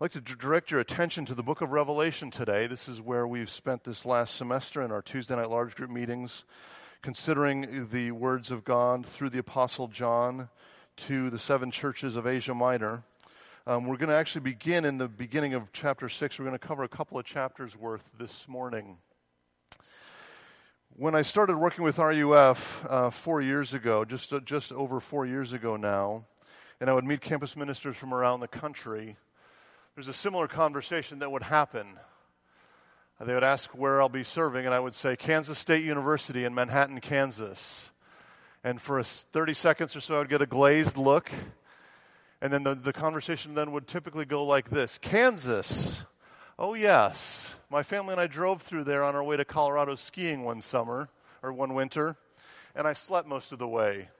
I'd like to direct your attention to the book of Revelation today. This is where we've spent this last semester in our Tuesday night large group meetings, considering the words of God through the Apostle John to the seven churches of Asia Minor. Um, we're going to actually begin in the beginning of chapter 6. We're going to cover a couple of chapters worth this morning. When I started working with RUF uh, four years ago, just, uh, just over four years ago now, and I would meet campus ministers from around the country, there's a similar conversation that would happen. They would ask where I'll be serving, and I would say Kansas State University in Manhattan, Kansas. And for 30 seconds or so, I would get a glazed look. And then the, the conversation then would typically go like this Kansas. Oh, yes. My family and I drove through there on our way to Colorado skiing one summer, or one winter, and I slept most of the way.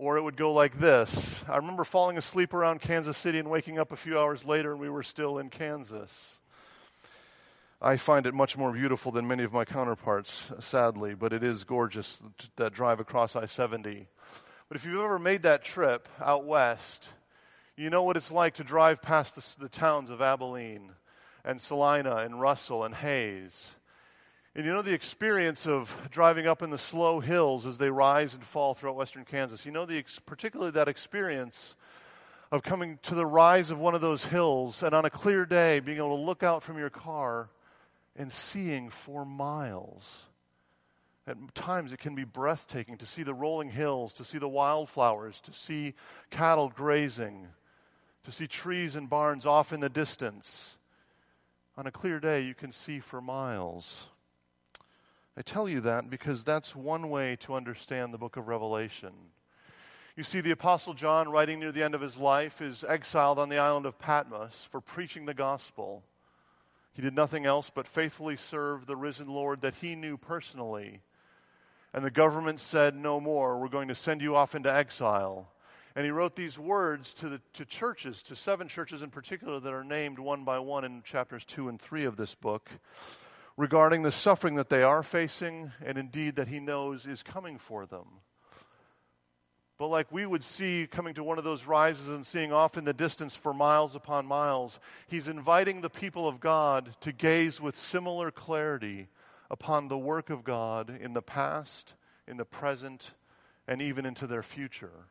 Or it would go like this I remember falling asleep around Kansas City and waking up a few hours later and we were still in Kansas. I find it much more beautiful than many of my counterparts, sadly, but it is gorgeous that drive across I 70. But if you've ever made that trip out west, you know what it's like to drive past the, the towns of Abilene and Salina and Russell and Hays and you know the experience of driving up in the slow hills as they rise and fall throughout western Kansas. You know the particularly that experience of coming to the rise of one of those hills and on a clear day being able to look out from your car and seeing for miles. At times it can be breathtaking to see the rolling hills, to see the wildflowers, to see cattle grazing, to see trees and barns off in the distance. On a clear day, you can see for miles. I tell you that because that's one way to understand the book of Revelation. You see, the Apostle John, writing near the end of his life, is exiled on the island of Patmos for preaching the gospel. He did nothing else but faithfully serve the risen Lord that he knew personally. And the government said, No more, we're going to send you off into exile. And he wrote these words to, the, to churches, to seven churches in particular that are named one by one in chapters 2 and 3 of this book regarding the suffering that they are facing and indeed that he knows is coming for them. But like we would see coming to one of those rises and seeing off in the distance for miles upon miles, he's inviting the people of God to gaze with similar clarity upon the work of God in the past, in the present, and even into their future.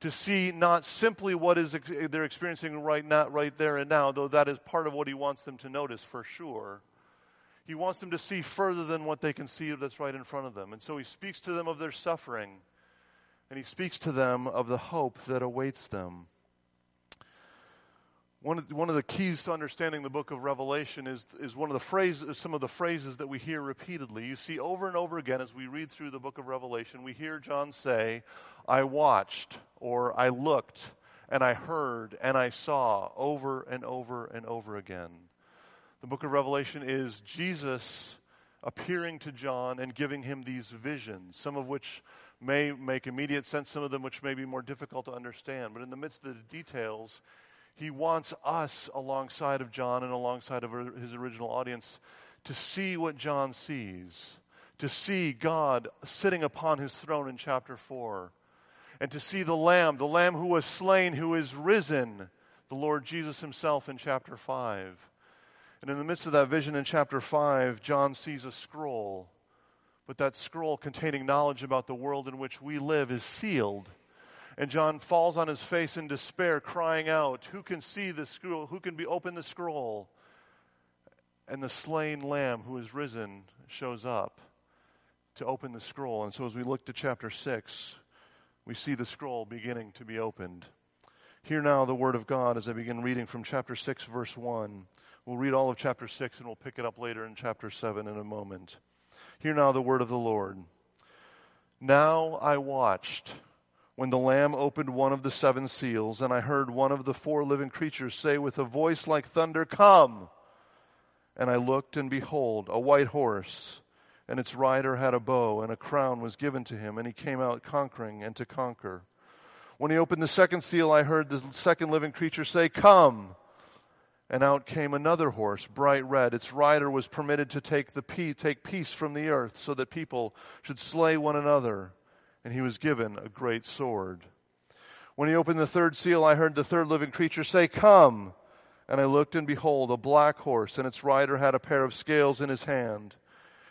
To see not simply what is they're experiencing right now, right there and now, though that is part of what he wants them to notice for sure he wants them to see further than what they can see that's right in front of them. And so he speaks to them of their suffering, and he speaks to them of the hope that awaits them. One of, one of the keys to understanding the book of Revelation is, is one of the phrases, some of the phrases that we hear repeatedly. You see over and over again as we read through the book of Revelation, we hear John say, I watched, or I looked, and I heard, and I saw, over and over and over again. The book of Revelation is Jesus appearing to John and giving him these visions, some of which may make immediate sense, some of them which may be more difficult to understand. But in the midst of the details, he wants us alongside of John and alongside of his original audience to see what John sees, to see God sitting upon his throne in chapter 4, and to see the Lamb, the Lamb who was slain, who is risen, the Lord Jesus himself in chapter 5. And in the midst of that vision in chapter 5, John sees a scroll. But that scroll containing knowledge about the world in which we live is sealed. And John falls on his face in despair, crying out, Who can see the scroll? Who can be open the scroll? And the slain lamb who is risen shows up to open the scroll. And so as we look to chapter 6, we see the scroll beginning to be opened. Hear now the word of God as I begin reading from chapter 6, verse 1. We'll read all of chapter 6 and we'll pick it up later in chapter 7 in a moment. Hear now the word of the Lord. Now I watched when the Lamb opened one of the seven seals, and I heard one of the four living creatures say with a voice like thunder, Come! And I looked, and behold, a white horse, and its rider had a bow, and a crown was given to him, and he came out conquering and to conquer. When he opened the second seal, I heard the second living creature say, Come! And out came another horse, bright red. Its rider was permitted to take, the pe- take peace from the earth so that people should slay one another. And he was given a great sword. When he opened the third seal, I heard the third living creature say, Come. And I looked, and behold, a black horse, and its rider had a pair of scales in his hand.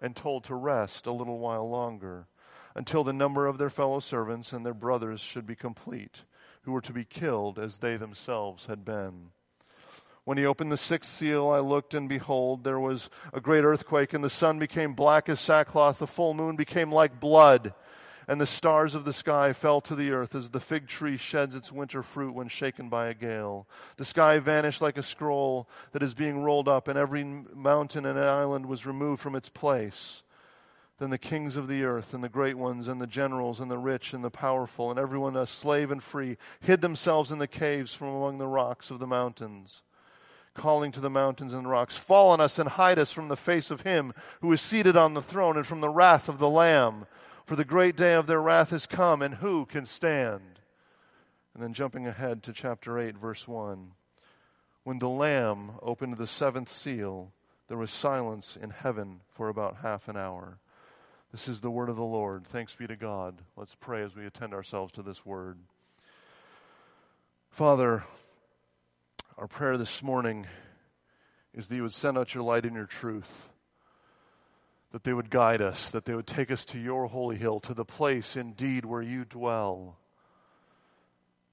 and told to rest a little while longer, until the number of their fellow servants and their brothers should be complete, who were to be killed as they themselves had been. When he opened the sixth seal, I looked, and behold, there was a great earthquake, and the sun became black as sackcloth, the full moon became like blood and the stars of the sky fell to the earth as the fig tree sheds its winter fruit when shaken by a gale. The sky vanished like a scroll that is being rolled up, and every mountain and island was removed from its place. Then the kings of the earth, and the great ones, and the generals, and the rich, and the powerful, and everyone a slave and free, hid themselves in the caves from among the rocks of the mountains calling to the mountains and rocks, Fall on us and hide us from the face of him who is seated on the throne and from the wrath of the Lamb. For the great day of their wrath has come, and who can stand? And then jumping ahead to chapter 8, verse 1. When the Lamb opened the seventh seal, there was silence in heaven for about half an hour. This is the word of the Lord. Thanks be to God. Let's pray as we attend ourselves to this word. Father, our prayer this morning is that you would send out your light and your truth that they would guide us, that they would take us to your holy hill, to the place indeed where you dwell,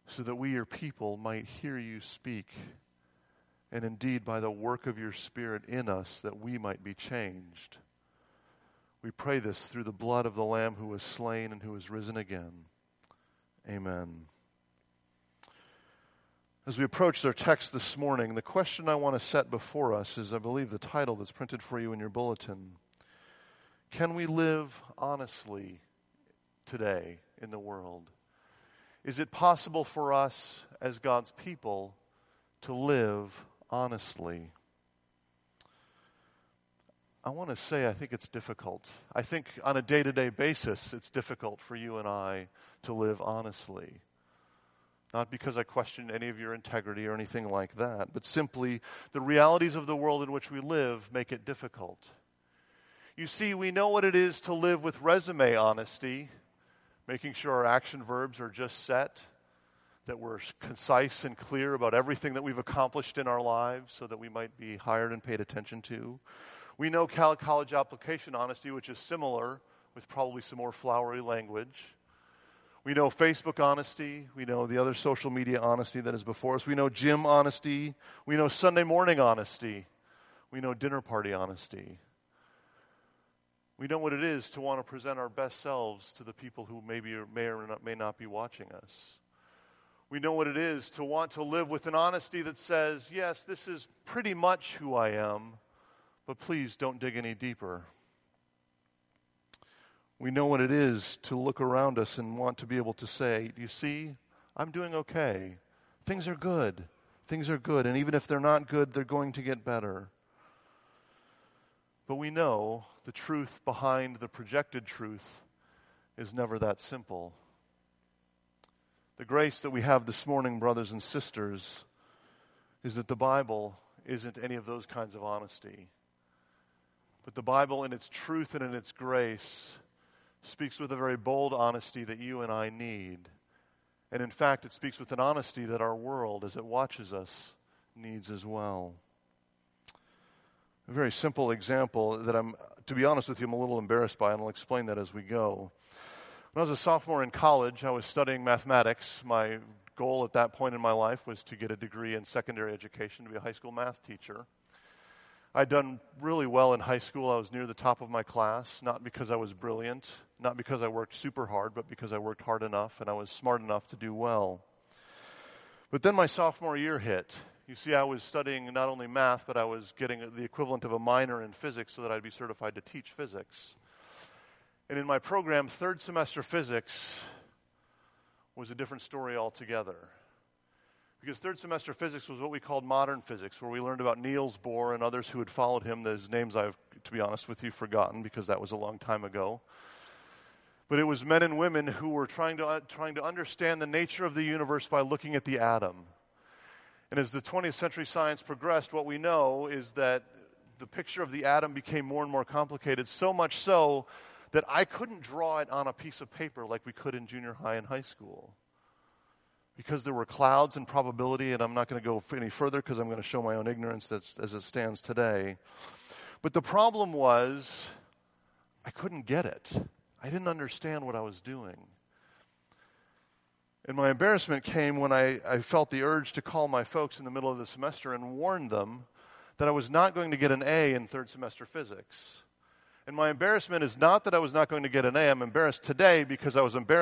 so that we, your people, might hear you speak, and indeed by the work of your Spirit in us, that we might be changed. We pray this through the blood of the Lamb who was slain and who was risen again. Amen. As we approach our text this morning, the question I want to set before us is, I believe, the title that's printed for you in your bulletin. Can we live honestly today in the world? Is it possible for us as God's people to live honestly? I want to say I think it's difficult. I think on a day to day basis, it's difficult for you and I to live honestly. Not because I question any of your integrity or anything like that, but simply the realities of the world in which we live make it difficult. You see, we know what it is to live with resume honesty, making sure our action verbs are just set, that we're concise and clear about everything that we've accomplished in our lives so that we might be hired and paid attention to. We know college application honesty, which is similar with probably some more flowery language. We know Facebook honesty. We know the other social media honesty that is before us. We know gym honesty. We know Sunday morning honesty. We know dinner party honesty. We know what it is to want to present our best selves to the people who maybe or may or may not be watching us. We know what it is to want to live with an honesty that says, yes, this is pretty much who I am, but please don't dig any deeper. We know what it is to look around us and want to be able to say, you see, I'm doing okay. Things are good. Things are good. And even if they're not good, they're going to get better. But we know the truth behind the projected truth is never that simple. The grace that we have this morning, brothers and sisters, is that the Bible isn't any of those kinds of honesty. But the Bible, in its truth and in its grace, speaks with a very bold honesty that you and I need. And in fact, it speaks with an honesty that our world, as it watches us, needs as well a very simple example that I'm, to be honest with you, I'm a little embarrassed by, and I'll explain that as we go. When I was a sophomore in college, I was studying mathematics. My goal at that point in my life was to get a degree in secondary education, to be a high school math teacher. I'd done really well in high school. I was near the top of my class, not because I was brilliant, not because I worked super hard, but because I worked hard enough and I was smart enough to do well. But then my sophomore year hit. You see, I was studying not only math, but I was getting the equivalent of a minor in physics so that I'd be certified to teach physics. And in my program, third semester physics was a different story altogether. Because third semester physics was what we called modern physics, where we learned about Niels Bohr and others who had followed him, those names I've, to be honest with you, forgotten because that was a long time ago. But it was men and women who were trying to, uh, trying to understand the nature of the universe by looking at the atom. And as the 20th century science progressed, what we know is that the picture of the atom became more and more complicated, so much so that I couldn't draw it on a piece of paper like we could in junior high and high school. Because there were clouds and probability, and I'm not going to go any further because I'm going to show my own ignorance as it stands today. But the problem was, I couldn't get it. I didn't understand what I was doing. And my embarrassment came when I, I felt the urge to call my folks in the middle of the semester and warn them that I was not going to get an A in third semester physics. And my embarrassment is not that I was not going to get an A. I'm embarrassed today because I was embarrassed.